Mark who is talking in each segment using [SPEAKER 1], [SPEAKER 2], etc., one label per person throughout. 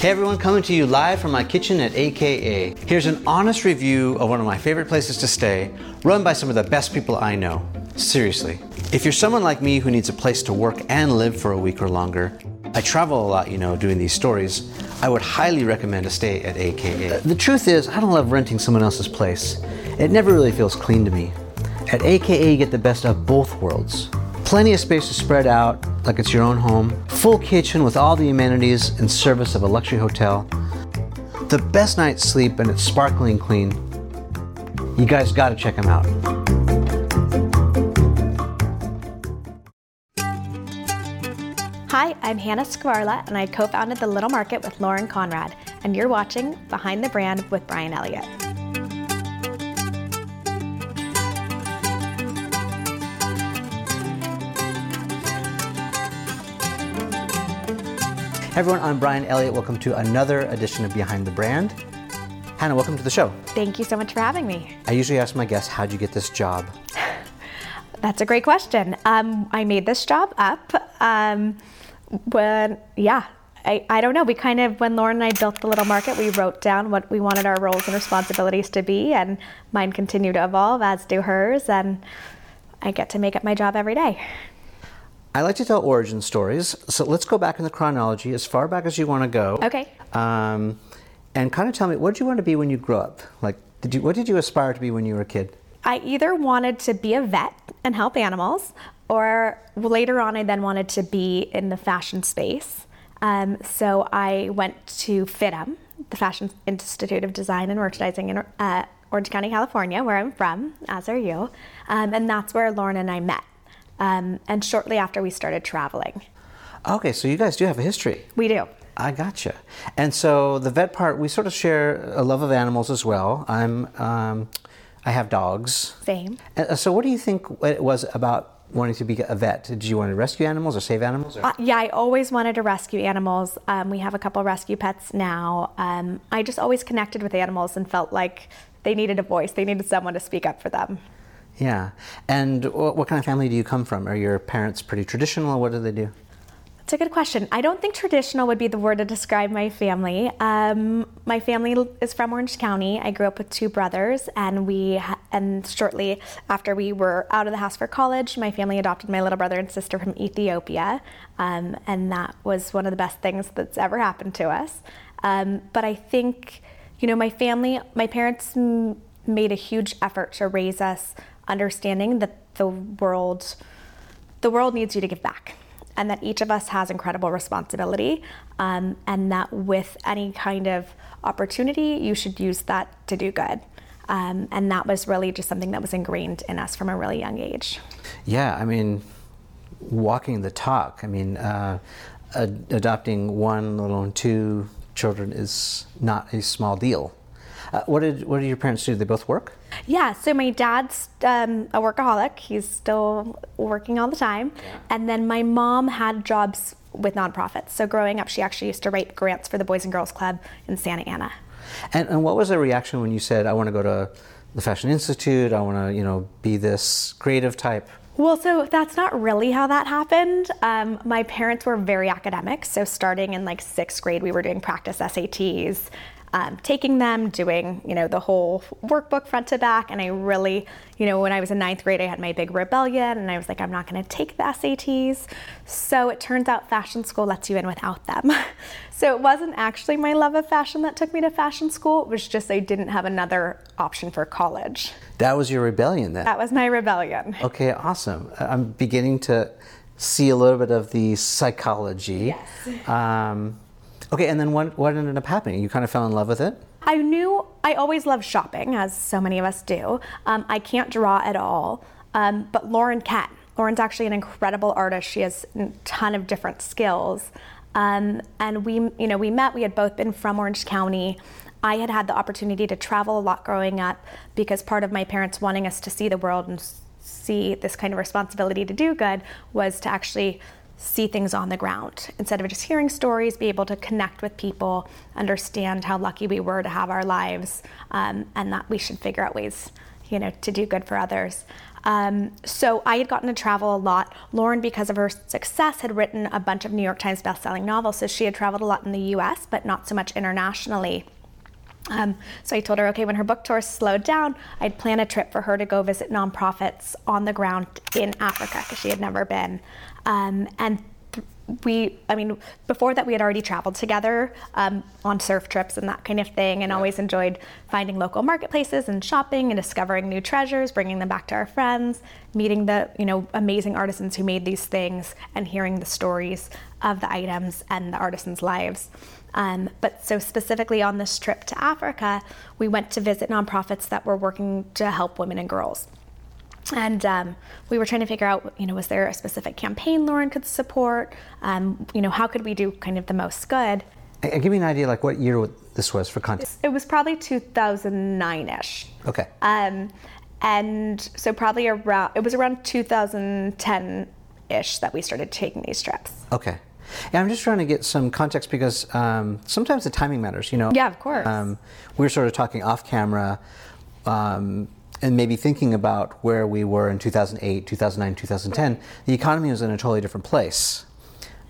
[SPEAKER 1] Hey everyone, coming to you live from my kitchen at AKA. Here's an honest review of one of my favorite places to stay, run by some of the best people I know. Seriously. If you're someone like me who needs a place to work and live for a week or longer, I travel a lot, you know, doing these stories, I would highly recommend a stay at AKA. The truth is, I don't love renting someone else's place. It never really feels clean to me. At AKA, you get the best of both worlds. Plenty of space to spread out, like it's your own home. Full kitchen with all the amenities and service of a luxury hotel. The best night's sleep, and it's sparkling clean. You guys gotta check them out.
[SPEAKER 2] Hi, I'm Hannah Skvarla, and I co founded The Little Market with Lauren Conrad, and you're watching Behind the Brand with Brian Elliott.
[SPEAKER 1] Everyone, I'm Brian Elliott. Welcome to another edition of Behind the Brand. Hannah, welcome to the show.
[SPEAKER 2] Thank you so much for having me.
[SPEAKER 1] I usually ask my guests, how'd you get this job?
[SPEAKER 2] That's a great question. Um, I made this job up um, when, yeah, I, I don't know. We kind of, when Lauren and I built the little market, we wrote down what we wanted our roles and responsibilities to be, and mine continue to evolve, as do hers, and I get to make up my job every day.
[SPEAKER 1] I like to tell origin stories, so let's go back in the chronology as far back as you want to go.
[SPEAKER 2] Okay.
[SPEAKER 1] Um, and kind of tell me, what did you want to be when you grew up? Like, did you, what did you aspire to be when you were a kid?
[SPEAKER 2] I either wanted to be a vet and help animals, or later on, I then wanted to be in the fashion space. Um, so I went to FIDM, the Fashion Institute of Design and Merchandising in uh, Orange County, California, where I'm from, as are you. Um, and that's where Lauren and I met. Um, and shortly after, we started traveling.
[SPEAKER 1] Okay, so you guys do have a history.
[SPEAKER 2] We do.
[SPEAKER 1] I gotcha. And so the vet part, we sort of share a love of animals as well. I'm, um, I have dogs.
[SPEAKER 2] Same.
[SPEAKER 1] And uh, so, what do you think it was about wanting to be a vet? Did you want to rescue animals or save animals? Or?
[SPEAKER 2] Uh, yeah, I always wanted to rescue animals. Um, we have a couple rescue pets now. Um, I just always connected with animals and felt like they needed a voice. They needed someone to speak up for them.
[SPEAKER 1] Yeah. And what, kind of family do you come from? Are your parents pretty traditional? What do they do?
[SPEAKER 2] It's a good question. I don't think traditional would be the word to describe my family. Um, my family is from Orange County. I grew up with two brothers, and we and shortly after we were out of the house for college, my family adopted my little brother and sister from Ethiopia, um, and that was one of the best things that's ever happened to us. Um, but I think, you know, my family, my parents m- made a huge effort to raise us understanding that the world, the world needs you to give back and that each of us has incredible responsibility, um, and that with any kind of opportunity, you should use that to do good. Um, and that was really just something that was ingrained in us from a really young age.
[SPEAKER 1] Yeah, I mean, walking the talk. I mean, uh, ad- adopting one, let alone two children, is not a small deal. Uh, what did what did your parents do? Did they both work?
[SPEAKER 2] Yeah, so my dad's um, a workaholic. He's still working all the time. Yeah. And then my mom had jobs with nonprofits. So growing up, she actually used to write grants for the Boys and Girls Club in Santa Ana.
[SPEAKER 1] And, and what was the reaction when you said, I want to go to the Fashion Institute, I want to, you know, be this creative type?
[SPEAKER 2] Well, so that's not really how that happened. Um, my parents were very academic. So starting in like sixth grade, we were doing practice SATs um, taking them, doing, you know, the whole workbook front to back. And I really, you know, when I was in ninth grade, I had my big rebellion and I was like, I'm not going to take the SATs. So it turns out fashion school lets you in without them. so it wasn't actually my love of fashion that took me to fashion school. It was just I didn't have another option for college.
[SPEAKER 1] That was your rebellion then?
[SPEAKER 2] That was my rebellion.
[SPEAKER 1] Okay, awesome. I'm beginning to see a little bit of the psychology.
[SPEAKER 2] Yes.
[SPEAKER 1] Um, Okay, and then what, what ended up happening? You kind of fell in love with it?
[SPEAKER 2] I knew I always loved shopping, as so many of us do. Um, I can't draw at all, um, but Lauren can. Lauren's actually an incredible artist. She has a ton of different skills. Um, and we, you know, we met. We had both been from Orange County. I had had the opportunity to travel a lot growing up because part of my parents wanting us to see the world and see this kind of responsibility to do good was to actually see things on the ground instead of just hearing stories be able to connect with people understand how lucky we were to have our lives um, and that we should figure out ways you know to do good for others Um, so I had gotten to travel a lot. Lauren, because of her success, had written a bunch of New York Times bestselling novels. So she had traveled a lot in the US, but not so much internationally. Um, so I told her, okay, when her book tour slowed down, I'd plan a trip for her to go visit nonprofits on the ground in Africa because she had never been. Um, and we, I mean, before that, we had already traveled together um, on surf trips and that kind of thing, and always enjoyed finding local marketplaces and shopping and discovering new treasures, bringing them back to our friends, meeting the you know amazing artisans who made these things, and hearing the stories of the items and the artisans' lives. Um, but so specifically on this trip to Africa, we went to visit nonprofits that were working to help women and girls. And um, we were trying to figure out, you know, was there a specific campaign Lauren could support? Um, you know, how could we do kind of the most good?
[SPEAKER 1] And give me an idea, like what year this was for context.
[SPEAKER 2] It was probably 2009-ish.
[SPEAKER 1] Okay.
[SPEAKER 2] Um, and so probably around, it was around 2010-ish that we started taking these trips.
[SPEAKER 1] Okay. Yeah, I'm just trying to get some context because um, sometimes the timing matters, you know?
[SPEAKER 2] Yeah, of course.
[SPEAKER 1] Um, we were sort of talking off camera um, and maybe thinking about where we were in 2008, 2009, 2010. The economy was in a totally different place.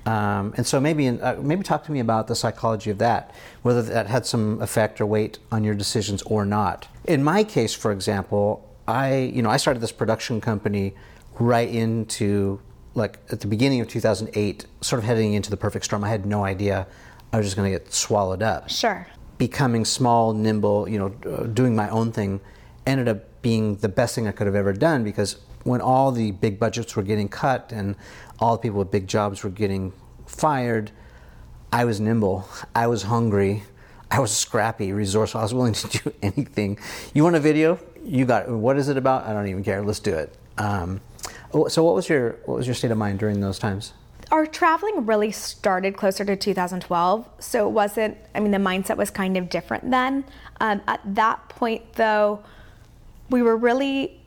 [SPEAKER 1] Um, and so maybe uh, maybe talk to me about the psychology of that, whether that had some effect or weight on your decisions or not. In my case, for example, I you know I started this production company right into like at the beginning of 2008, sort of heading into the perfect storm. I had no idea I was just going to get swallowed up.
[SPEAKER 2] Sure.
[SPEAKER 1] Becoming small, nimble, you know, uh, doing my own thing, ended up being the best thing I could have ever done because when all the big budgets were getting cut and all the people with big jobs were getting fired, I was nimble. I was hungry. I was scrappy, resourceful. I was willing to do anything. You want a video? You got it. What is it about? I don't even care. Let's do it. Um, so, what was your what was your state of mind during those times?
[SPEAKER 2] Our traveling really started closer to 2012, so it wasn't. I mean, the mindset was kind of different then. Um, at that point, though, we were really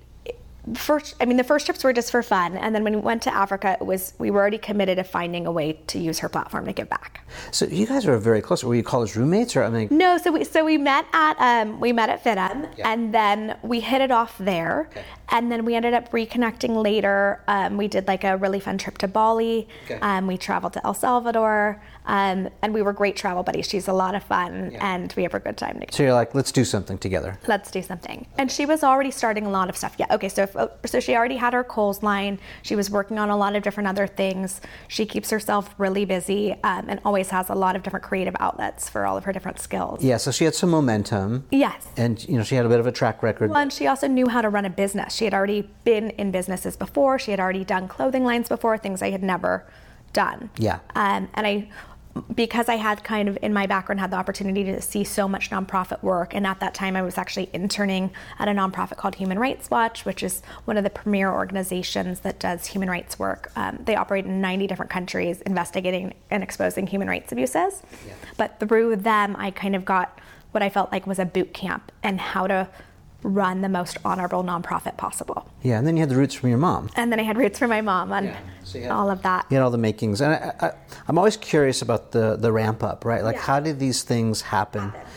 [SPEAKER 2] first i mean the first trips were just for fun. And then when we went to africa it was we were already committed to finding a way to use her platform to give back.
[SPEAKER 1] So you guys were very close. Were you college roommates or i mean?
[SPEAKER 2] No so we so we met at um, we met at FIDM yeah. and then we hit it off there. Okay. and then we ended up reconnecting later. Um, we did like a really fun trip to bali. Okay. um, we traveled to el salvador um, and we were great travel buddies. She's a lot of fun, yeah. and we have a good time together.
[SPEAKER 1] So you're like, let's do something together.
[SPEAKER 2] Let's do something. And she was already starting a lot of stuff. Yeah. Okay. So if, so she already had her Kohl's line. She was working on a lot of different other things. She keeps herself really busy um, and always has a lot of different creative outlets for all of her different skills.
[SPEAKER 1] Yeah. So she had some momentum.
[SPEAKER 2] Yes.
[SPEAKER 1] And you know she had a bit of a track record.
[SPEAKER 2] Well, and she also knew how to run a business. She had already been in businesses before. She had already done clothing lines before, things I had never done.
[SPEAKER 1] Yeah.
[SPEAKER 2] Um, and I because I had kind of in my background had the opportunity to see so much nonprofit work, and at that time I was actually interning at a nonprofit called Human Rights Watch, which is one of the premier organizations that does human rights work. Um, they operate in 90 different countries, investigating and exposing human rights abuses. Yeah. But through them, I kind of got what I felt like was a boot camp and how to run the most honorable nonprofit possible.
[SPEAKER 1] Yeah, and then you had the roots from your mom.
[SPEAKER 2] And then I had roots from my mom on yeah. so had, all of that.
[SPEAKER 1] You had all the makings. And I, am always curious about the, the ramp up, right? Like, yeah. how did these things happen? happen?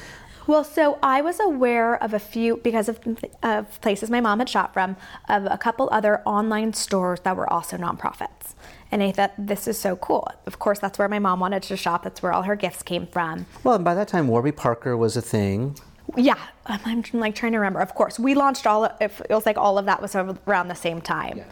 [SPEAKER 2] Well, so I was aware of a few, because of, of places my mom had shot from, of a couple other online stores that were also nonprofits. And I thought, this is so cool. Of course, that's where my mom wanted to shop. That's where all her gifts came from.
[SPEAKER 1] Well, and by that time, Warby Parker was a thing.
[SPEAKER 2] Yeah, I'm, like trying to remember. Of course, we launched all. Of, it was like all of that was around the same time. Yeah.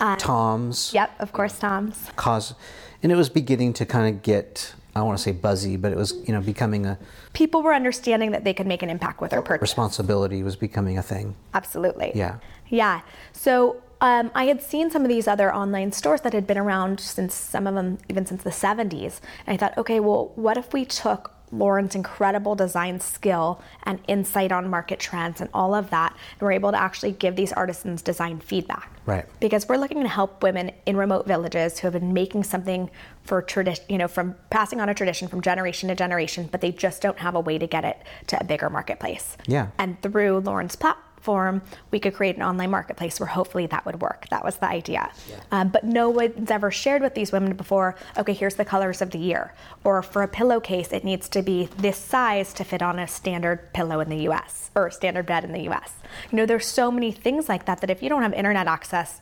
[SPEAKER 1] Um, Tom's.
[SPEAKER 2] Yep, of course, Tom's.
[SPEAKER 1] Cause, and it was beginning to kind of get. I don't want to say buzzy, but it was you know becoming a.
[SPEAKER 2] People were understanding that they could make an impact with their purchase.
[SPEAKER 1] Responsibility was becoming a thing.
[SPEAKER 2] Absolutely.
[SPEAKER 1] Yeah.
[SPEAKER 2] Yeah. So um, I had seen some of these other online stores that had been around since some of them even since the 70s. And I thought, okay, well, what if we took Lauren's incredible design skill and insight on market trends and all of that, and we're able to actually give these artisans design feedback.
[SPEAKER 1] Right.
[SPEAKER 2] Because we're looking to help women in remote villages who have been making something for tradition, you know, from passing on a tradition from generation to generation, but they just don't have a way to get it to a bigger marketplace.
[SPEAKER 1] Yeah.
[SPEAKER 2] And through Lauren's platform platform, we could create an online marketplace where hopefully that would work. That was the idea. Yeah. Um, but no one's ever shared with these women before, okay, here's the colors of the year. Or for a pillowcase, it needs to be this size to fit on a standard pillow in the US or standard bed in the US. You know, there's so many things like that that if you don't have internet access,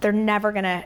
[SPEAKER 2] they're never gonna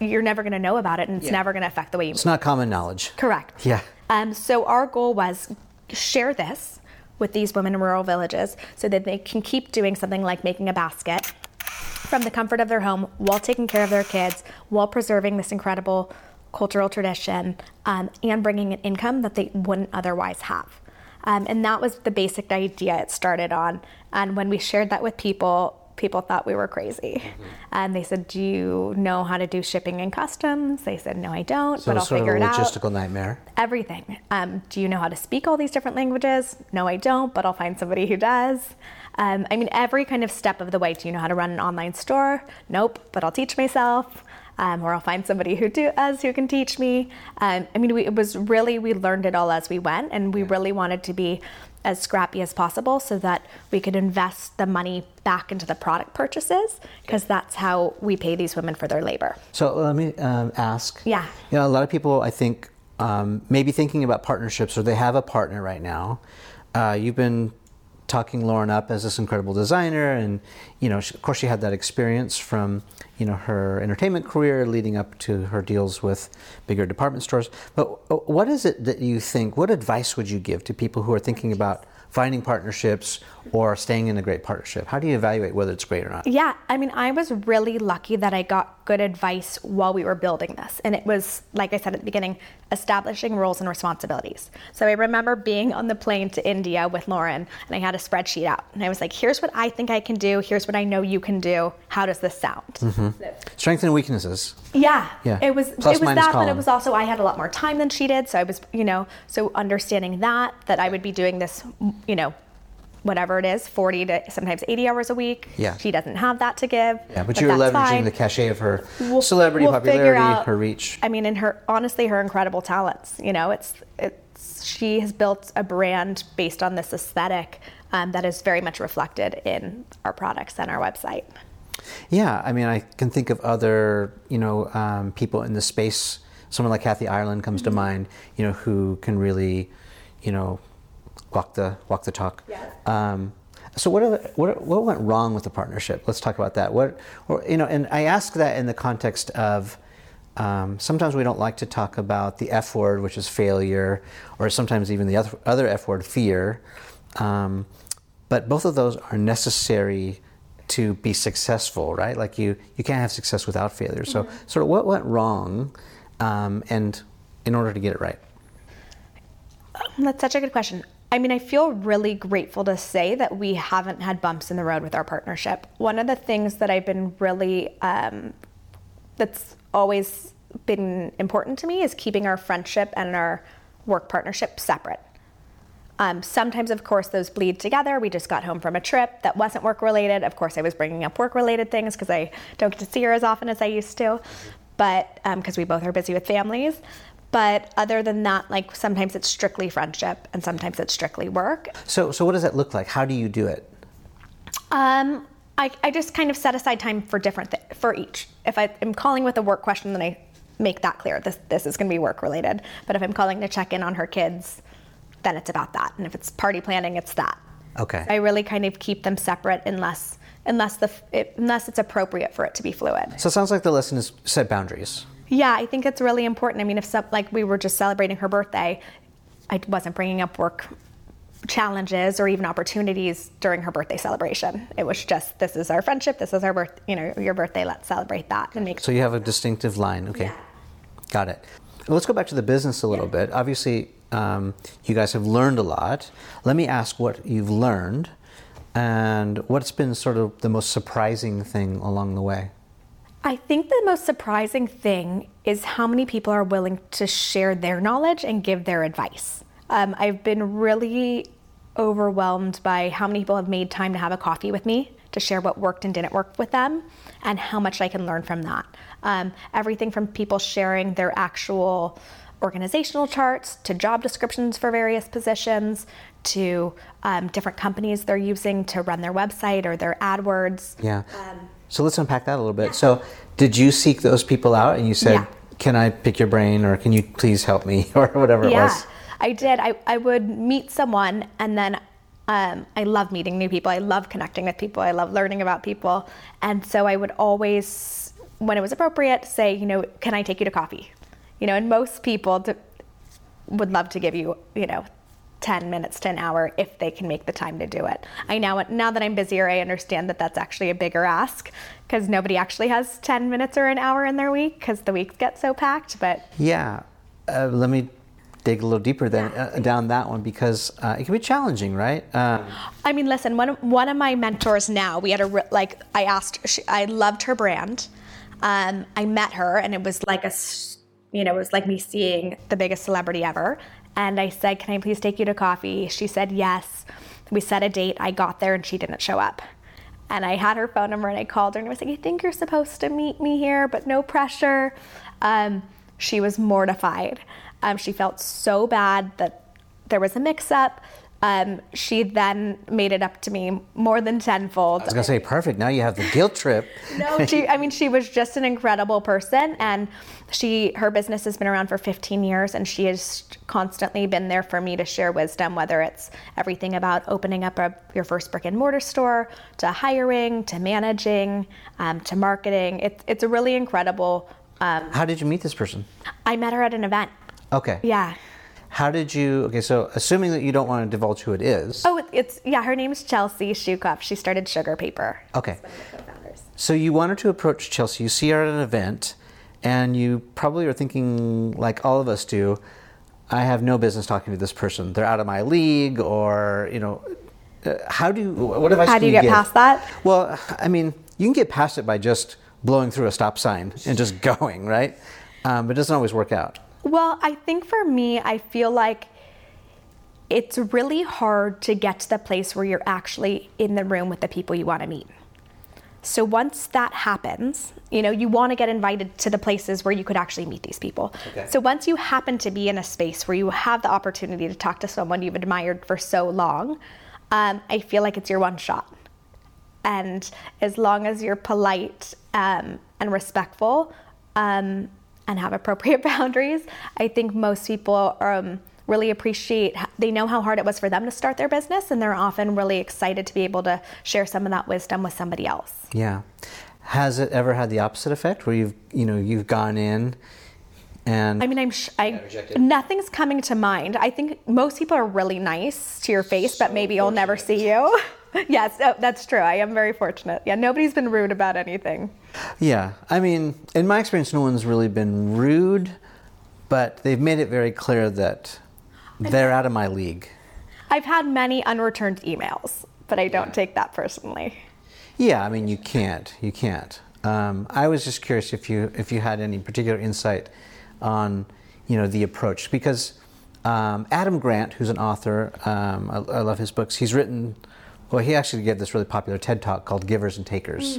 [SPEAKER 2] you're never going to know about it and it's yeah. never going to affect the way you
[SPEAKER 1] It's not common knowledge.
[SPEAKER 2] Correct.
[SPEAKER 1] Yeah.
[SPEAKER 2] Um, so our goal was share this with these women in rural villages so that they can keep doing something like making a basket from the comfort of their home while taking care of their kids, while preserving this incredible cultural tradition um, and bringing an income that they wouldn't otherwise have. Um, and that was the basic idea it started on. And when we shared that with people, people thought we were crazy. Mm-hmm. And they said, Do you know how to do shipping and customs? They said, No, I don't,
[SPEAKER 1] so
[SPEAKER 2] but I'll figure it out.
[SPEAKER 1] logistical nightmare.
[SPEAKER 2] Everything. Um, do you know how to speak all these different languages? No, I don't, but I'll find somebody who does. Um, I mean, every kind of step of the way. Do you know how to run an online store? Nope, but I'll teach myself. Um, or I'll find somebody who does who can teach me. Um, I mean, we, it was really we learned it all as we went, and we really wanted to be as scrappy as possible so that we could invest the money back into the product purchases because that's how we pay these women for their labor.
[SPEAKER 1] So let me um, ask.
[SPEAKER 2] Yeah.
[SPEAKER 1] You know, a lot of people I think um, maybe thinking about partnerships or they have a partner right now. Uh, you've been talking Lauren up as this incredible designer, and you know, she, of course, she had that experience from you know her entertainment career leading up to her deals with bigger department stores. But uh, what is it that you think? What advice would you give to people who are thinking about finding partnerships or staying in a great partnership? How do you evaluate whether it's great or not?
[SPEAKER 2] Yeah, I mean, I was really lucky that I got good advice while we were building this. And it was, like I said at the beginning, establishing roles and responsibilities. So I remember being on the plane to India with Lauren, and I had a spreadsheet out. And I was like, here's what I think I can do, here's what I know you can do. How does this sound? Mm-hmm.
[SPEAKER 1] Strengths and weaknesses.
[SPEAKER 2] Yeah.
[SPEAKER 1] Yeah.
[SPEAKER 2] It was
[SPEAKER 1] Plus,
[SPEAKER 2] it was that,
[SPEAKER 1] column.
[SPEAKER 2] but it was also I had a lot more time than she did. So I was, you know, so understanding that, that I would be doing this, you know, whatever it is, 40 to sometimes 80 hours a week.
[SPEAKER 1] Yeah.
[SPEAKER 2] She doesn't have that to give.
[SPEAKER 1] Yeah, but, but you're leveraging
[SPEAKER 2] fine.
[SPEAKER 1] the cachet of her
[SPEAKER 2] we'll,
[SPEAKER 1] celebrity
[SPEAKER 2] we'll
[SPEAKER 1] popularity,
[SPEAKER 2] out,
[SPEAKER 1] her reach.
[SPEAKER 2] I mean, and her honestly, her incredible talents. You know, it's it's she has built a brand based on this aesthetic um, that is very much reflected in our products and our website.
[SPEAKER 1] Yeah, I mean, I can think of other you know um, people in the space. Someone like Kathy Ireland comes mm-hmm. to mind. You know, who can really, you know, walk the walk the talk.
[SPEAKER 2] Yeah.
[SPEAKER 1] Um, so what, the, what what went wrong with the partnership? Let's talk about that. What or, you know, and I ask that in the context of um, sometimes we don't like to talk about the F word, which is failure, or sometimes even the other, other F word, fear. Um, but both of those are necessary to be successful, right? Like you, you can't have success without failure. So, mm-hmm. sort of what went wrong, um, and in order to get it right.
[SPEAKER 2] Um, that's such a good question. I mean, I feel really grateful to say that we haven't had bumps in the road with our partnership. One of the things that I've been really, um, that's always been important to me is keeping our friendship and our work partnership separate. Um, sometimes, of course, those bleed together. We just got home from a trip that wasn't work related. Of course, I was bringing up work related things because I don't get to see her as often as I used to, but because um, we both are busy with families. But other than that, like sometimes it's strictly friendship and sometimes it's strictly work.
[SPEAKER 1] So, so what does that look like? How do you do it?
[SPEAKER 2] Um, I, I just kind of set aside time for different th- for each. If I am calling with a work question, then I make that clear. This this is going to be work related. But if I'm calling to check in on her kids, then it's about that. And if it's party planning, it's that.
[SPEAKER 1] Okay.
[SPEAKER 2] I really kind of keep them separate unless unless the it, unless it's appropriate for it to be fluid.
[SPEAKER 1] So it sounds like the lesson is set boundaries.
[SPEAKER 2] Yeah, I think it's really important. I mean, if some, like we were just celebrating her birthday, I wasn't bringing up work challenges or even opportunities during her birthday celebration. It was just this is our friendship, this is our birth, you know, your birthday. Let's celebrate that and make.
[SPEAKER 1] So you have a distinctive line. Okay, yeah. got it. Let's go back to the business a little yeah. bit. Obviously, um, you guys have learned a lot. Let me ask what you've learned and what's been sort of the most surprising thing along the way.
[SPEAKER 2] I think the most surprising thing is how many people are willing to share their knowledge and give their advice. Um, I've been really overwhelmed by how many people have made time to have a coffee with me to share what worked and didn't work with them and how much I can learn from that. Um, everything from people sharing their actual organizational charts to job descriptions for various positions to um, different companies they're using to run their website or their AdWords.
[SPEAKER 1] Yeah. So let's unpack that a little bit. So, did you seek those people out and you said,
[SPEAKER 2] Yeah.
[SPEAKER 1] "Can I pick your brain, or can you please help me, or whatever it
[SPEAKER 2] Yeah,
[SPEAKER 1] was"?
[SPEAKER 2] I did. I, I would meet someone and then um, I love meeting new people. I love connecting with people. I love learning about people. And so I would always, when it was appropriate, say, you know, can I take you to coffee? You know, and most people d- would love to give you, you know, 10 minutes to an hour if they can make the time to do it. I now now that I'm busier, I understand that that's actually a bigger ask because nobody actually has 10 minutes or an hour in their week because the weeks get so packed, but
[SPEAKER 1] Yeah. Uh, let me dig a little deeper then uh, down that one because uh, it can be challenging, right? Um,
[SPEAKER 2] I mean, listen. One of, one of my mentors now, we had a like. I asked. She, I loved her brand. Um, I met her, and it was like a you know, it was like me seeing the biggest celebrity ever. And I said, "Can I please take you to coffee?" She said yes. We set a date. I got there, and she didn't show up. And I had her phone number, and I called her, and I was like, "I think you're supposed to meet me here, but no pressure." Um, she was mortified. Um, she felt so bad that there was a mix-up. Um, she then made it up to me more than tenfold.
[SPEAKER 1] I was gonna say perfect. Now you have the guilt trip.
[SPEAKER 2] No, she. I mean, she was just an incredible person, and she her business has been around for 15 years, and she has constantly been there for me to share wisdom, whether it's everything about opening up a, your first brick and mortar store, to hiring, to managing, um, to marketing. It's it's a really incredible. Um,
[SPEAKER 1] How did you meet this person?
[SPEAKER 2] I met her at an event.
[SPEAKER 1] Okay.
[SPEAKER 2] Yeah.
[SPEAKER 1] How did you? Okay, so assuming that you don't want to divulge who it is.
[SPEAKER 2] Oh, it's yeah. Her name's Chelsea Shukov. She started Sugar Paper.
[SPEAKER 1] Okay.
[SPEAKER 2] One of the co-founders.
[SPEAKER 1] So you wanted to approach Chelsea. You see her at an event, and you probably are thinking, like all of us do, I have no business talking to this person. They're out of my league, or you know, uh, how do you, what advice?
[SPEAKER 2] How do you get past that?
[SPEAKER 1] Well, I mean, you can get past it by just blowing through a stop sign and just going, right? Um, but it doesn't always work out.
[SPEAKER 2] Well, I think for me, I feel like it's really hard to get to the place where you're actually in the room with the people you want to meet. So once that happens, you know, you want to get invited to the places where you could actually meet these people.
[SPEAKER 1] Okay.
[SPEAKER 2] So once you happen to be in a space where you have the opportunity to talk to someone you've admired for so long, um, I feel like it's your one shot. And as long as you're polite um, and respectful um, and have appropriate boundaries, I think most people um, really appreciate, they know how hard it was for them to start their business, and they're often really excited to be able to share some of that wisdom with somebody else.
[SPEAKER 1] Yeah. Has it ever had the opposite effect, where you've you know you've gone in, and
[SPEAKER 2] I mean, I'm sh- I,
[SPEAKER 1] rejected.
[SPEAKER 2] nothing's coming to mind. I think most people are really nice to your face, but maybe you'll never see you. yes, oh, that's true. I am very fortunate. Yeah, nobody's been rude about anything.
[SPEAKER 1] Yeah, I mean, in my experience, no one's really been rude, but they've made it very clear that they're out of my league.
[SPEAKER 2] I've had many unreturned emails, but I don't take that personally.
[SPEAKER 1] Yeah, I mean, you can't, you can't. Um, I was just curious if you if you had any particular insight on, you know, the approach because um, Adam Grant, who's an author, um, I, I love his books. He's written, well, he actually gave this really popular TED talk called "Givers and Takers."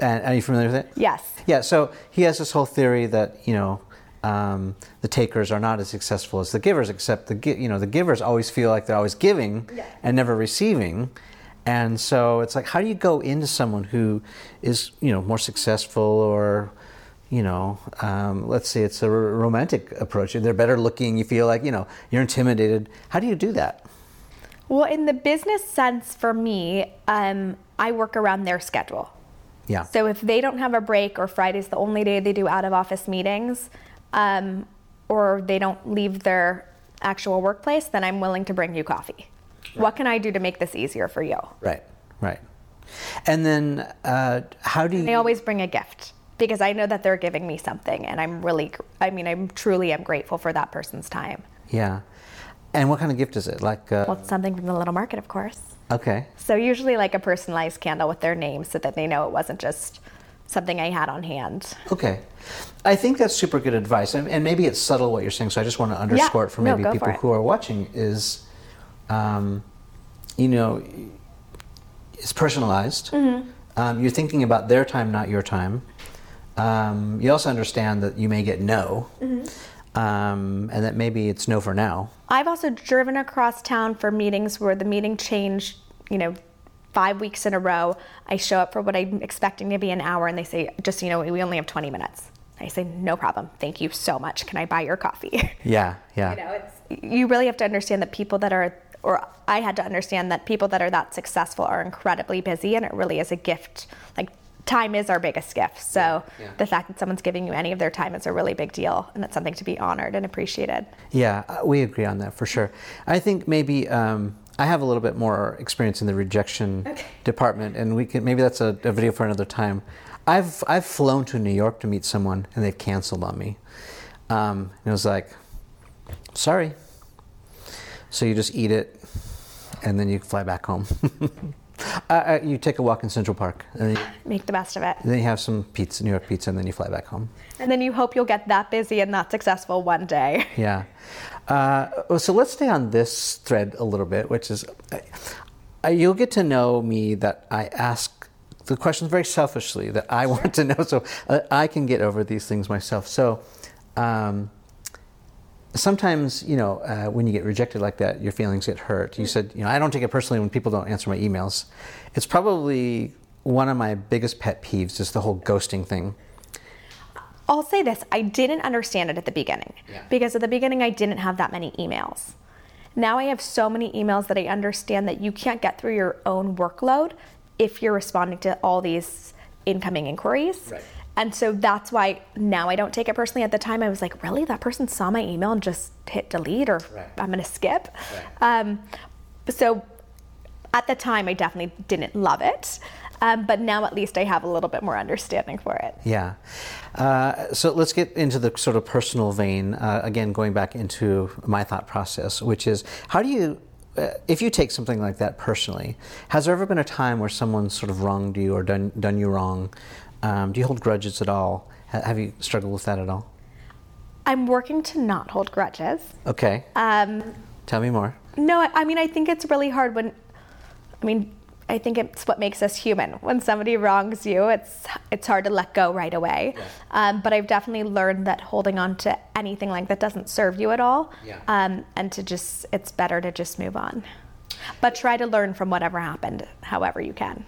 [SPEAKER 1] And are you familiar with it?
[SPEAKER 2] Yes.
[SPEAKER 1] Yeah, so he has this whole theory that you know um, the takers are not as successful as the givers, except the you know the givers always feel like they're always giving
[SPEAKER 2] Yeah.
[SPEAKER 1] and never receiving, and so it's like how do you go into someone who is you know more successful or you know um, let's say it's a r- romantic approach they're better looking you feel like you know you're intimidated how do you do that
[SPEAKER 2] Well, in the business sense, for me, um, I work around their schedule.
[SPEAKER 1] yeah
[SPEAKER 2] So if they don't have a break or Friday's the only day they do out of office meetings, um, or they don't leave their actual workplace, then I'm willing to bring you coffee. What can I do to make this easier for you?
[SPEAKER 1] right right and then uh, how do you
[SPEAKER 2] I always bring a gift because I know that they're giving me something, and I'm really, I mean, I'm truly am grateful for that person's time.
[SPEAKER 1] yeah and what kind of gift is it like uh,
[SPEAKER 2] Well, it's something from the little market, of course.
[SPEAKER 1] okay
[SPEAKER 2] So usually like a personalized candle with their name so that they know it wasn't just something I had on hand.
[SPEAKER 1] Okay. I think that's super good advice. And, and maybe it's subtle what you're saying, so I just want to underscore it for maybe
[SPEAKER 2] go
[SPEAKER 1] people
[SPEAKER 2] for
[SPEAKER 1] who are watching is, um, you know, it's personalized.
[SPEAKER 2] Mm-hmm.
[SPEAKER 1] Um, you're thinking about their time, not your time. Um, you also understand that you may get no.
[SPEAKER 2] Mm-hmm.
[SPEAKER 1] um, and that maybe it's no for now.
[SPEAKER 2] I've also driven across town for meetings where the meeting changed, you know, five weeks in a row. I show up for what I'm expecting to be an hour, and they say, just you know, we only have 20 minutes. I say, no problem. Thank you so much. Can I buy your coffee?
[SPEAKER 1] Yeah, yeah.
[SPEAKER 2] you know, it's, you really have to understand that people that are, or I had to understand that people that are that successful are incredibly busy, and it really is a gift. Like, time is our biggest gift. So
[SPEAKER 1] Yeah, yeah.
[SPEAKER 2] the fact that someone's giving you any of their time is a really big deal, and it's something to be honored and appreciated.
[SPEAKER 1] Yeah, uh, we agree on that for sure. I think maybe um, I have a little bit more experience in the rejection
[SPEAKER 2] Okay.
[SPEAKER 1] department, and we can maybe that's a, a video for another time. I've I've flown to New York to meet someone, and they've canceled on me, um, and it was like, sorry. So you just eat it, and then you fly back home. uh, uh, you take a walk in Central Park, and you,
[SPEAKER 2] Make the best of it.
[SPEAKER 1] then you have some pizza, New York pizza, and then you fly back home.
[SPEAKER 2] And then you hope you'll get that busy and that successful one day.
[SPEAKER 1] Yeah. Uh, well, so let's stay on this thread a little bit, which is uh, you'll get to know me that I ask the questions very selfishly that I want to know so uh, I can get over these things myself. So um, sometimes, you know, uh, when you get rejected like that, your feelings get hurt. You said, you know, I don't take it personally when people don't answer my emails. It's probably one of my biggest pet peeves is the whole ghosting thing.
[SPEAKER 2] I'll say this I didn't understand it at the beginning
[SPEAKER 1] Yeah.
[SPEAKER 2] because at the beginning I didn't have that many emails. Now I have so many emails that I understand that you can't get through your own workload if you're responding to all these incoming inquiries.
[SPEAKER 1] Right.
[SPEAKER 2] And so that's why now I don't take it personally. At the time, I was like, really? That person saw my email and just hit delete, or
[SPEAKER 1] Right.
[SPEAKER 2] I'm going to skip. Um, so at the time, I definitely didn't love it. Um, but now at least I have a little bit more understanding for it.
[SPEAKER 1] Yeah. Uh, so let's get into the sort of personal vein. Uh, again, going back into my thought process, which is how do you, uh, if you take something like that personally, has there ever been a time where someone sort of wronged you or done, done you wrong? Um, do you hold grudges at all? Ha- have you struggled with that at all?
[SPEAKER 2] I'm working to not hold grudges.
[SPEAKER 1] Okay.
[SPEAKER 2] Um,
[SPEAKER 1] Tell me more.
[SPEAKER 2] no, I, I mean, I think it's really hard when, I mean, I think it's what makes us human. When somebody wrongs you, it's it's hard to let go right away. Um, but I've definitely learned that holding on to anything like that doesn't serve you at all.
[SPEAKER 1] Yeah.
[SPEAKER 2] Um, and to just, it's better to just move on. But try to learn from whatever happened, however you can.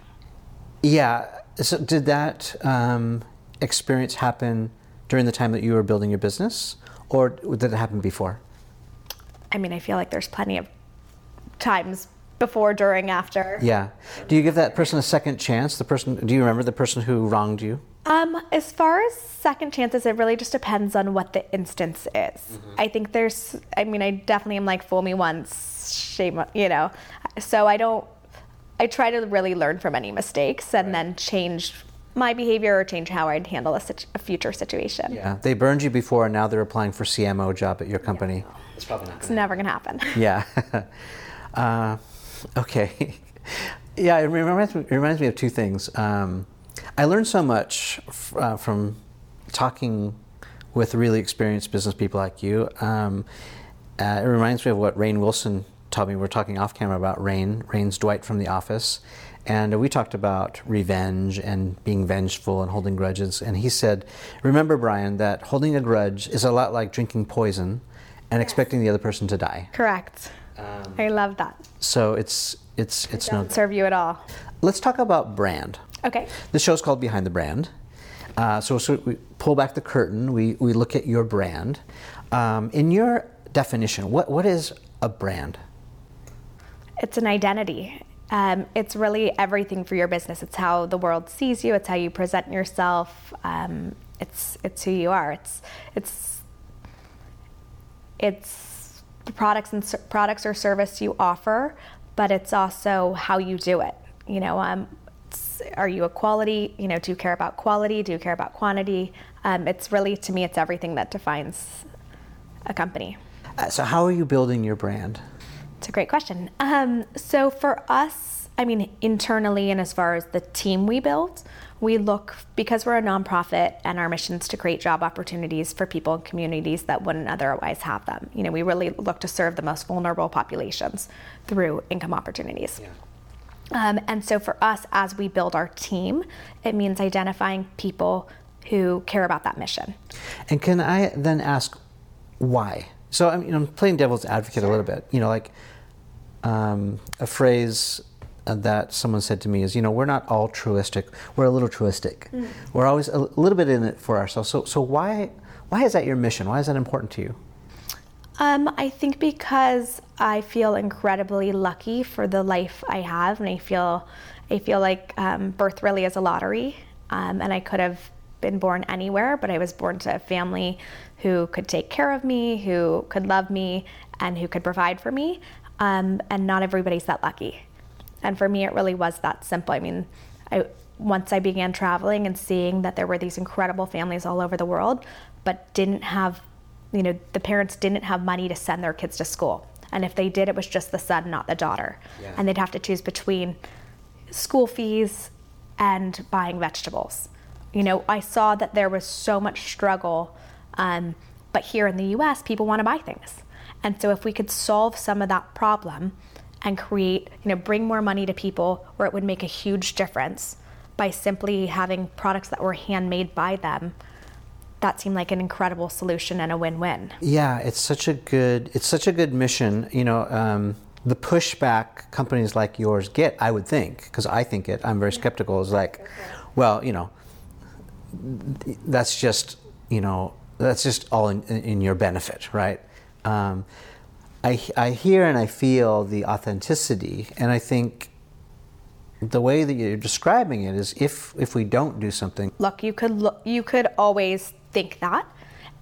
[SPEAKER 1] Yeah. So did that um, experience happen during the time that you were building your business, or did it happen before?
[SPEAKER 2] I mean, I feel like there's plenty of times before, during, after.
[SPEAKER 1] Yeah. Do you give that person a second chance? The person. Do you remember the person who wronged you?
[SPEAKER 2] Um, as far as second chances, it really just depends on what the instance is. I think there's, I mean, I definitely am like, fool me once, shame, on-" you know. So I don't, I try to really learn from any mistakes and then change my behavior or change how I'd handle a, situ- a future situation.
[SPEAKER 1] Yeah. They burned you before, and now they're applying for CMO job at your company. It's probably not.
[SPEAKER 2] It's never going to happen.
[SPEAKER 1] Yeah. uh, okay. yeah, it reminds me, it reminds me of two things. Um, I learned so much f- uh, from talking with really experienced business people like you. Um, uh, it reminds me of what Rainn Wilson taught me. We are talking off camera about Rainn. Rainn's Dwight from The Office. And we talked about revenge and being vengeful and holding grudges. And he said, Remember, Brian, that holding a grudge is a lot like drinking poison and expecting the other person to die.
[SPEAKER 2] Correct. I love that.
[SPEAKER 1] So it's it's it's no.
[SPEAKER 2] Doesn't serve you at all.
[SPEAKER 1] Let's talk about brand.
[SPEAKER 2] Okay.
[SPEAKER 1] The show's called Behind the Brand. Uh, so, so we pull back the curtain. We we look at your brand. Um, in your definition, what what is a brand?
[SPEAKER 2] It's an identity. Um, it's really everything for your business. It's how the world sees you. It's how you present yourself. Um, it's it's who you are. It's it's it's the products and ser- products or service you offer, but it's also how you do it. You know, um, are you a quality? You know, do you care about quality? Do you care about quantity? Um, it's really to me, it's everything that defines a company.
[SPEAKER 1] Uh, so, how are you building your brand?
[SPEAKER 2] It's a great question. Um, so for us, I mean, internally and as far as the team we build, we look because we're a nonprofit and our mission is to create job opportunities for people in communities that wouldn't otherwise have them. You know, we really look to serve the most vulnerable populations through income opportunities. Um, and so for us, as we build our team, it means identifying people who care about that mission.
[SPEAKER 1] And can I then ask, why? So I mean, I'm playing devil's advocate a little bit. You know, like um, a phrase that someone said to me is, you know, we're not all altruistic. We're a little truistic. Mm. We're always a little bit in it for ourselves. So, so why, why is that your mission? Why is that important to you?
[SPEAKER 2] Um, I think because I feel incredibly lucky for the life I have, and I feel, I feel like um, birth really is a lottery, um, and I could have been born anywhere, but I was born to a family who could take care of me, who could love me, and who could provide for me. Um, and not everybody's that lucky. And for me, it really was that simple. I mean, I, once I began traveling and seeing that there were these incredible families all over the world, but didn't have, you know, the parents didn't have money to send their kids to school. And if they did, it was just the son, not the daughter. Yeah. And they'd have to choose between school fees and buying vegetables. You know, I saw that there was so much struggle, um, but here in the US, people want to buy things. And so if we could solve some of that problem, and create, you know, bring more money to people where it would make a huge difference by simply having products that were handmade by them. That seemed like an incredible solution and a win-win.
[SPEAKER 1] Yeah, it's such a good it's such a good mission. You know, um, the pushback companies like yours get, I would think, because I think it. I'm very skeptical. Is like, well, you know, that's just you know that's just all in, in your benefit, right? Um, I, I hear and I feel the authenticity, and I think the way that you're describing it is if if we don't do something.
[SPEAKER 2] Look, you could look, you could always think that,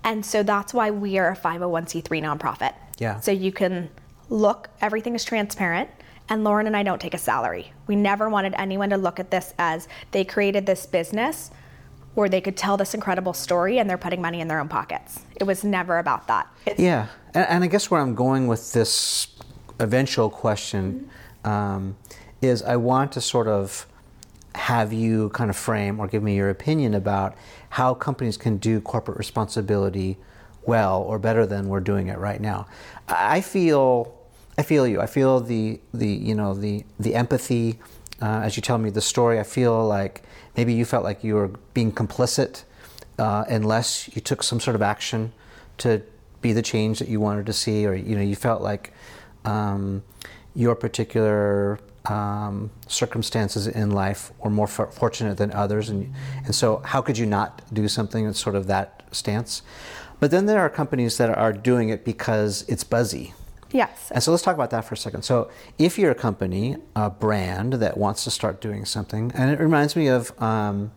[SPEAKER 2] and so that's why we are a 501c3 nonprofit.
[SPEAKER 1] Yeah.
[SPEAKER 2] So you can look, everything is transparent. And Lauren and I don't take a salary. We never wanted anyone to look at this as they created this business or they could tell this incredible story and they're putting money in their own pockets. It was never about that.
[SPEAKER 1] It's yeah, and, and, I guess where I'm going with this eventual question um, is I want to sort of have you kind of frame or give me your opinion about how companies can do corporate responsibility well or better than we're doing it right now. I feel I feel you. I feel the the you know the the empathy uh, as you tell me the story. I feel like Maybe you felt like you were being complicit uh, unless you took some sort of action to be the change that you wanted to see, or you know, you felt like um, your particular um, circumstances in life were more fortunate than others, and and so how could you not do something that's sort of that stance? But then there are companies that are doing it because it's buzzy
[SPEAKER 2] Yes.
[SPEAKER 1] And so let's talk about that for a second. So if you're a company, a brand that wants to start doing something, and it reminds me of, um,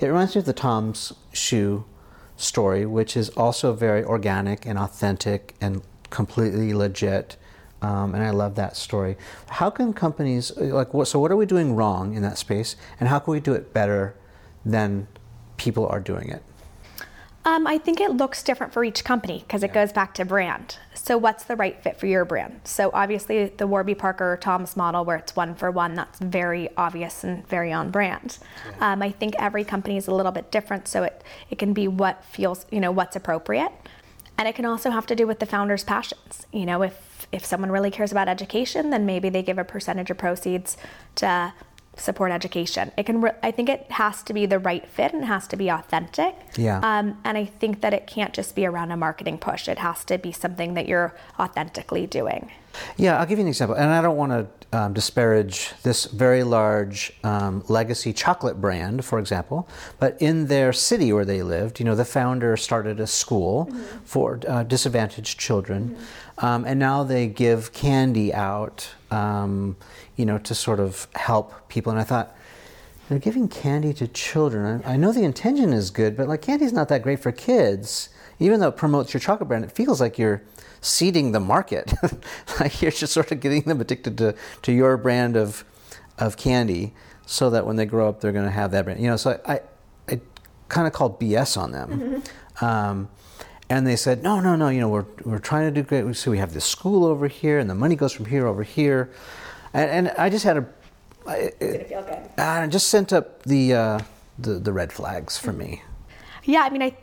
[SPEAKER 1] it reminds me of the Tom's shoe story, which is also very organic and authentic and completely legit. Um, and I love that story. How can companies like what? So what are we doing wrong in that space, and how can we do it better than people are doing it?
[SPEAKER 2] Um, I think it looks different for each company because it goes back to brand. So, what's the right fit for your brand? So, obviously, the Warby Parker Tom's model, where it's one for one, that's very obvious and very on brand. Yeah. Um, I think every company is a little bit different, so it it can be what feels, you know, what's appropriate, and it can also have to do with the founder's passions. You know, if if someone really cares about education, then maybe they give a percentage of proceeds to support education. It can. Re- I think it has to be the right fit and it has to be authentic.
[SPEAKER 1] Yeah.
[SPEAKER 2] Um, and I think that it can't just be around a marketing push. It has to be something that you're authentically doing.
[SPEAKER 1] Yeah, I'll give you an example, and I don't want to um, disparage this very large um, legacy chocolate brand, for example, but in their city where they lived, you know, the founder started a school mm-hmm. for uh, disadvantaged children, mm-hmm. Um, and now they give candy out, um, you know, to sort of help people. And I thought, they're giving candy to children. I, I know the intention is good, but like candy's not that great for kids. Even though it promotes your chocolate brand, it feels like you're seeding the market. like you're just sort of getting them addicted to, to your brand of of candy so that when they grow up they're going to have that brand. You know, so I, I, I kind of called BS on them. Mm-hmm. Um, and they said, no, no, no, you know, we're, we're trying to do great. We so we have this school over here and the money goes from here over here. And, and I just had a, I, I just sent up the, uh, the, the red flags for me.
[SPEAKER 2] Yeah, I mean, I,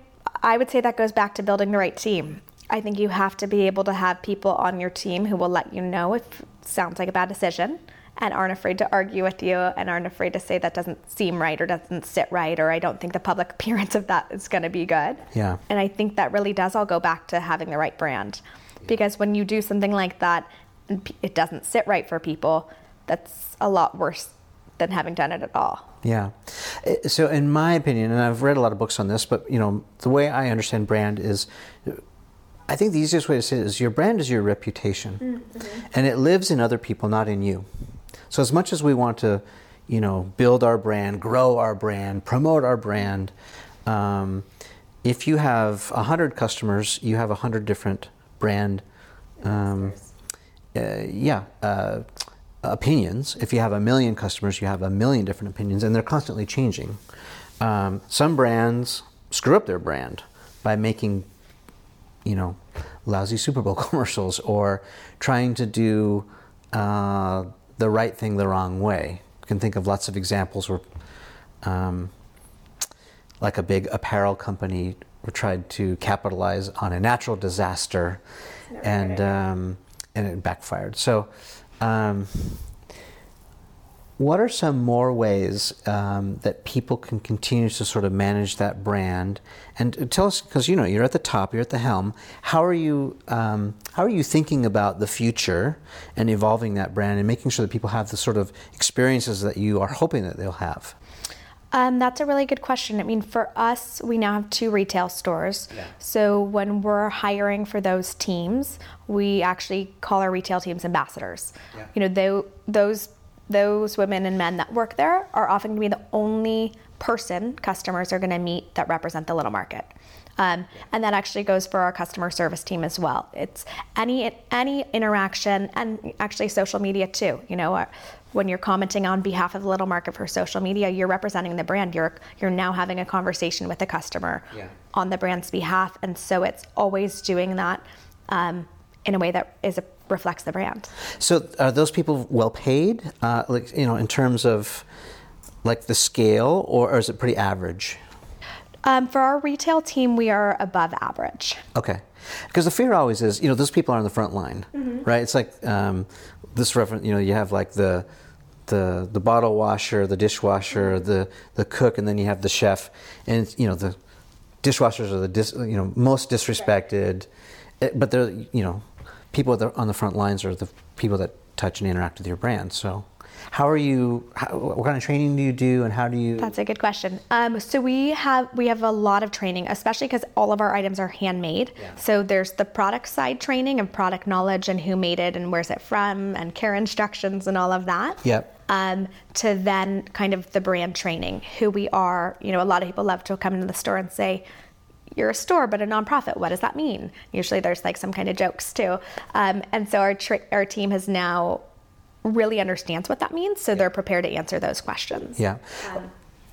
[SPEAKER 2] I would say that goes back to building the right team. I think you have to be able to have people on your team who will let you know if sounds like a bad decision and aren't afraid to argue with you and aren't afraid to say that doesn't seem right or doesn't sit right or I don't think the public appearance of that is going to be good.
[SPEAKER 1] Yeah.
[SPEAKER 2] And I think that really does all go back to having the right brand. Because when you do something like that and it doesn't sit right for people, that's a lot worse than having done it at all.
[SPEAKER 1] Yeah. Uh, So, in my opinion, and I've read a lot of books on this, but you know, the way I understand brand is, I think the easiest way to say it is your brand is your reputation, and it lives in other people, not in you. So, as much as we want to, you know, build our brand, grow our brand, promote our brand, um, if you have a hundred customers, you have a hundred different brand. Um, uh, yeah, uh, opinions. If you have a million customers, you have a million different opinions, and they're constantly changing. Um, some brands screw up their brand by making, you know, lousy Super Bowl commercials or trying to do uh, the right thing the wrong way. You can think of lots of examples where, um, like a big apparel company tried to capitalize on a natural disaster, and um, and it backfired. So, um, what are some more ways um, that people can continue to sort of manage that brand? And tell us, because you know you're at the top, you're at the helm. How are you? Um, how are you thinking about the future and evolving that brand and making sure that people have the sort of experiences that you are hoping that they'll have?
[SPEAKER 2] Um, that's a really good question. I mean, for us, we now have two retail stores. Yeah. So when we're hiring for those teams, we actually call our retail teams ambassadors.
[SPEAKER 1] Yeah.
[SPEAKER 2] You know, tho- those those women and men that work there are often going to be the only person customers are going to meet that represent the little market. Um, and that actually goes for our customer service team as well. It's any any interaction and actually social media too. You know, uh, when you're commenting on behalf of the little market for social media, you're representing the brand. You're you're now having a conversation with the customer
[SPEAKER 1] Yeah.
[SPEAKER 2] on the brand's behalf, and so it's always doing that um, in a way that is reflects the brand.
[SPEAKER 1] So are those people well paid? Uh, like you know, in terms of like the scale, or, or is it pretty average?
[SPEAKER 2] Um, for our retail team, we are above average.
[SPEAKER 1] Okay, because the fear always is, you know, those people are on the front line, right? It's like um, this reference, you know, you have like the the the bottle washer, the dishwasher, the the cook, and then you have the chef, and you know the dishwashers are the dis, you know most disrespected, Eh, but they're you know people that are on the front lines are the people that touch and interact with your brand. So. How are you? How, what kind of training do you do, and how do you?
[SPEAKER 2] That's a good question. Um, so we have we have a lot of training, especially because all of our items are handmade.
[SPEAKER 1] Yeah.
[SPEAKER 2] So there's the product side training and product knowledge and who made it and where's it from and care instructions and all of that.
[SPEAKER 1] Yep.
[SPEAKER 2] Um, to then kind of the brand training, who we are. You know, a lot of people love to come into the store and say, you're a store but a nonprofit. What does that mean? Usually there's like some kind of jokes too. Um, and so our our team has now really understands what that means, so they're prepared to answer those questions.
[SPEAKER 1] Yeah.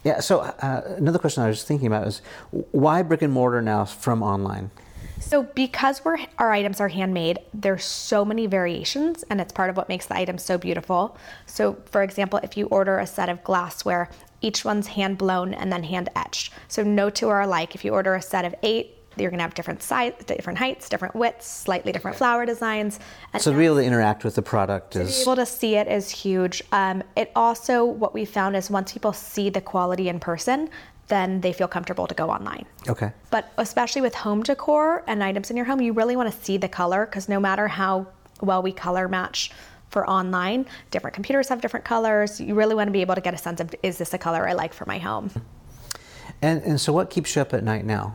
[SPEAKER 1] yeah. So uh, another question I was thinking about is why brick and mortar now from online?
[SPEAKER 2] So because we're our items are handmade, there's so many variations and it's part of what makes the items so beautiful. So for example, if you order a set of glassware, each one's hand blown and then hand etched. So no two are alike. If you order a set of 8, you're going to have different size, different heights, different widths, slightly different flower designs. And
[SPEAKER 1] So to be able to interact with the product is
[SPEAKER 2] able to see it is huge. Um, it also, what we found is once people see the quality in person, then they feel comfortable to go online.
[SPEAKER 1] okay.
[SPEAKER 2] But especially with home decor and items in your home, you really want to see the color because no matter how well we color match for online, different computers have different colors. You really want to be able to get a sense of is this a color I like for my home?
[SPEAKER 1] And and so what keeps you up at night now?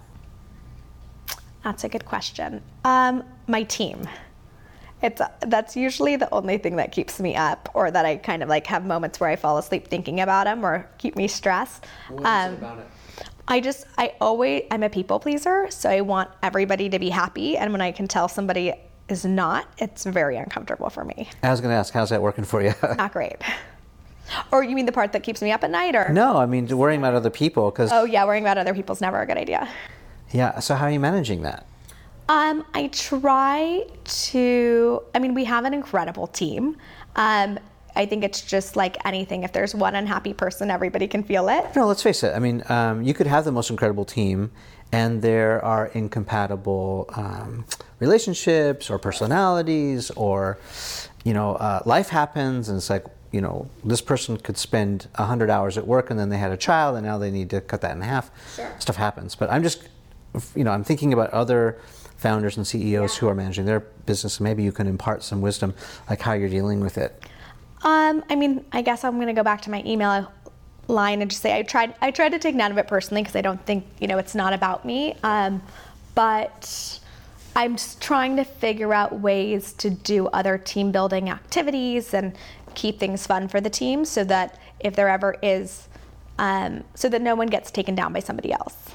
[SPEAKER 2] That's a good question. Um, my team. It's that's usually the only thing that keeps me up, or that I kind of like have moments where I fall asleep thinking about them, or keep me stressed. What Um, I just, I always, I'm a people pleaser, so I want everybody to be happy. And when I can tell somebody is not, it's very uncomfortable for me.
[SPEAKER 1] I was going to ask, how's that working for you?
[SPEAKER 2] Not great. Or you mean the part that keeps me up at night? Or
[SPEAKER 1] no, I mean worrying about other people because
[SPEAKER 2] oh yeah, worrying about other people is never a good idea.
[SPEAKER 1] yeah. So how are you managing that?
[SPEAKER 2] Um, I try to. I mean, we have an incredible team. Um, I think it's just like anything. If there's one unhappy person, everybody can feel it.
[SPEAKER 1] No, let's face it. I mean, um, you could have the most incredible team, and there are incompatible um, relationships or personalities, or you know, uh, life happens, and it's like, you know, this person could spend 100 hours at work and then they had a child and now they need to cut that in half.
[SPEAKER 2] Sure.
[SPEAKER 1] Stuff happens. But I'm just, you know, I'm thinking about other founders and CEOs
[SPEAKER 2] Yeah.
[SPEAKER 1] who are managing their business. Maybe you can impart some wisdom, like how you're dealing with it.
[SPEAKER 2] Um, I mean, I guess I'm gonna go back to my email line and just say I tried. I tried to take none of it personally because I don't think you know it's not about me. Um, but I'm just trying to figure out ways to do other team building activities and keep things fun for the team, so that if there ever is, um, so that no one gets taken down by somebody else.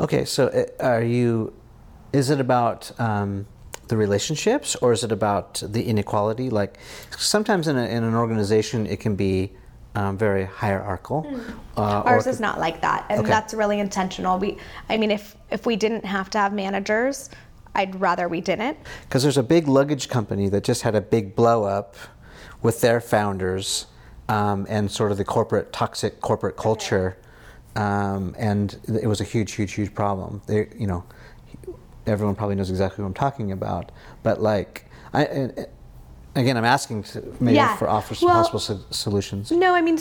[SPEAKER 1] Okay, so uh, are you, is it about um, the relationships or is it about the inequality? Like sometimes in, a, in an organization, it can be um, very hierarchical. Uh,
[SPEAKER 2] Ours is not like that, and
[SPEAKER 1] Okay.
[SPEAKER 2] that's really intentional. We, I mean, if if we didn't have to have managers, I'd rather we didn't.
[SPEAKER 1] Because there's a big luggage company that just had a big blow up with their founders um, and sort of the corporate, toxic corporate culture. Um, and it was a huge, huge, huge problem. They, you know, everyone probably knows exactly what I'm talking about. But like, I, and- again, I'm asking to, maybe
[SPEAKER 2] Yeah.
[SPEAKER 1] for offer some
[SPEAKER 2] Well-
[SPEAKER 1] possible so- solutions.
[SPEAKER 2] No, I mean,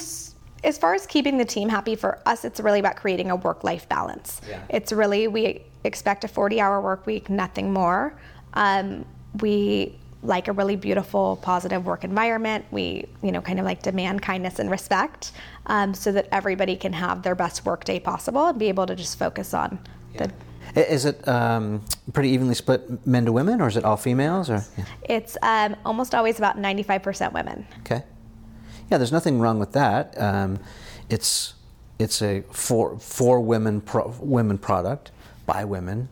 [SPEAKER 2] as far as keeping the team happy for us, it's really about creating a work life balance.
[SPEAKER 1] Yeah.
[SPEAKER 2] It's really, we expect a 40 hour work week, nothing more. Um, we like a really beautiful, positive work environment. We, you know, kind of like demand kindness and respect um, so that everybody can have their best work day possible and be able to just focus on the.
[SPEAKER 1] Is it um, pretty evenly split men to women, or is it all females? Or yeah.
[SPEAKER 2] It's um, almost always about 95% women.
[SPEAKER 1] Okay. Yeah, there's nothing wrong with that. Um, it's it's a for for women pro, women product by women,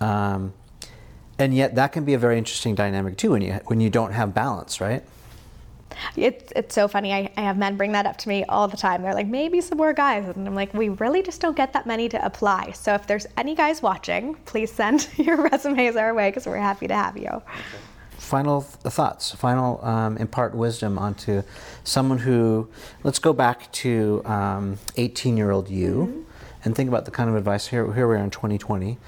[SPEAKER 1] um, and yet that can be a very interesting dynamic too when you when you don't have balance, right?
[SPEAKER 2] It's, it's so funny. I, I have men bring that up to me all the time. They're like, maybe some more guys. And I'm like, we really just don't get that many to apply. So if there's any guys watching, please send your resumes our way because we're happy to have you.
[SPEAKER 1] Final th- thoughts. Final um, impart wisdom onto someone who. Let's go back to 18 year old you, and think about the kind of advice here. Here we are in 2020.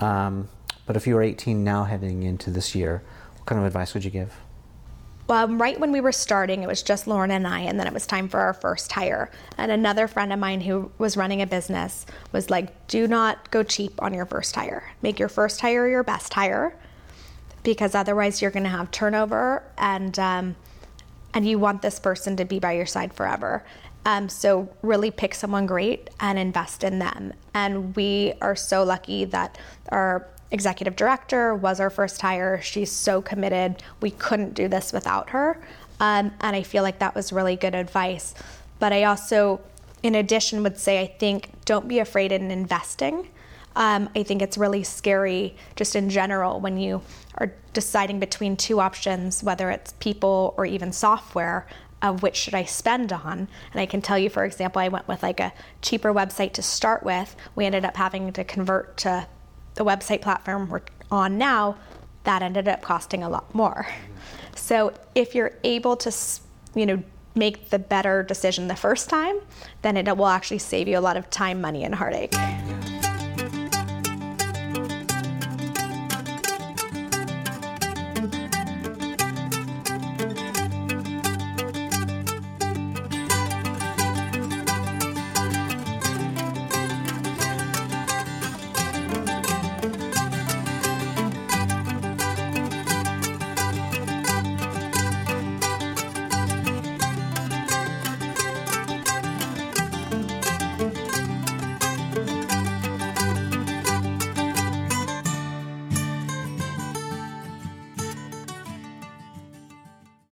[SPEAKER 1] Um, but if you were 18 now, heading into this year, what kind of advice would you give?
[SPEAKER 2] Um, right when we were starting, it was just Lauren and I, and then it was time for our first hire. And another friend of mine who was running a business was like, do not go cheap on your first hire. Make your first hire your best hire because otherwise you're going to have turnover and um, and you want this person to be by your side forever. Um, so really pick someone great and invest in them. And we are so lucky that our executive director was our first hire. She's so committed. We couldn't do this without her. Um, and I feel like that was really good advice. But I also, in addition, would say I think don't be afraid in investing. Um, I think it's really scary just in general when you are deciding between two options, whether it's people or even software, of which should I spend on. And I can tell you, for example, I went with like a cheaper website to start with. We ended up having to convert to the website platform we're on now. That ended up costing a lot more. So if you're able to, you know, make the better decision the first time, then it will actually save you a lot of time, money, and heartache.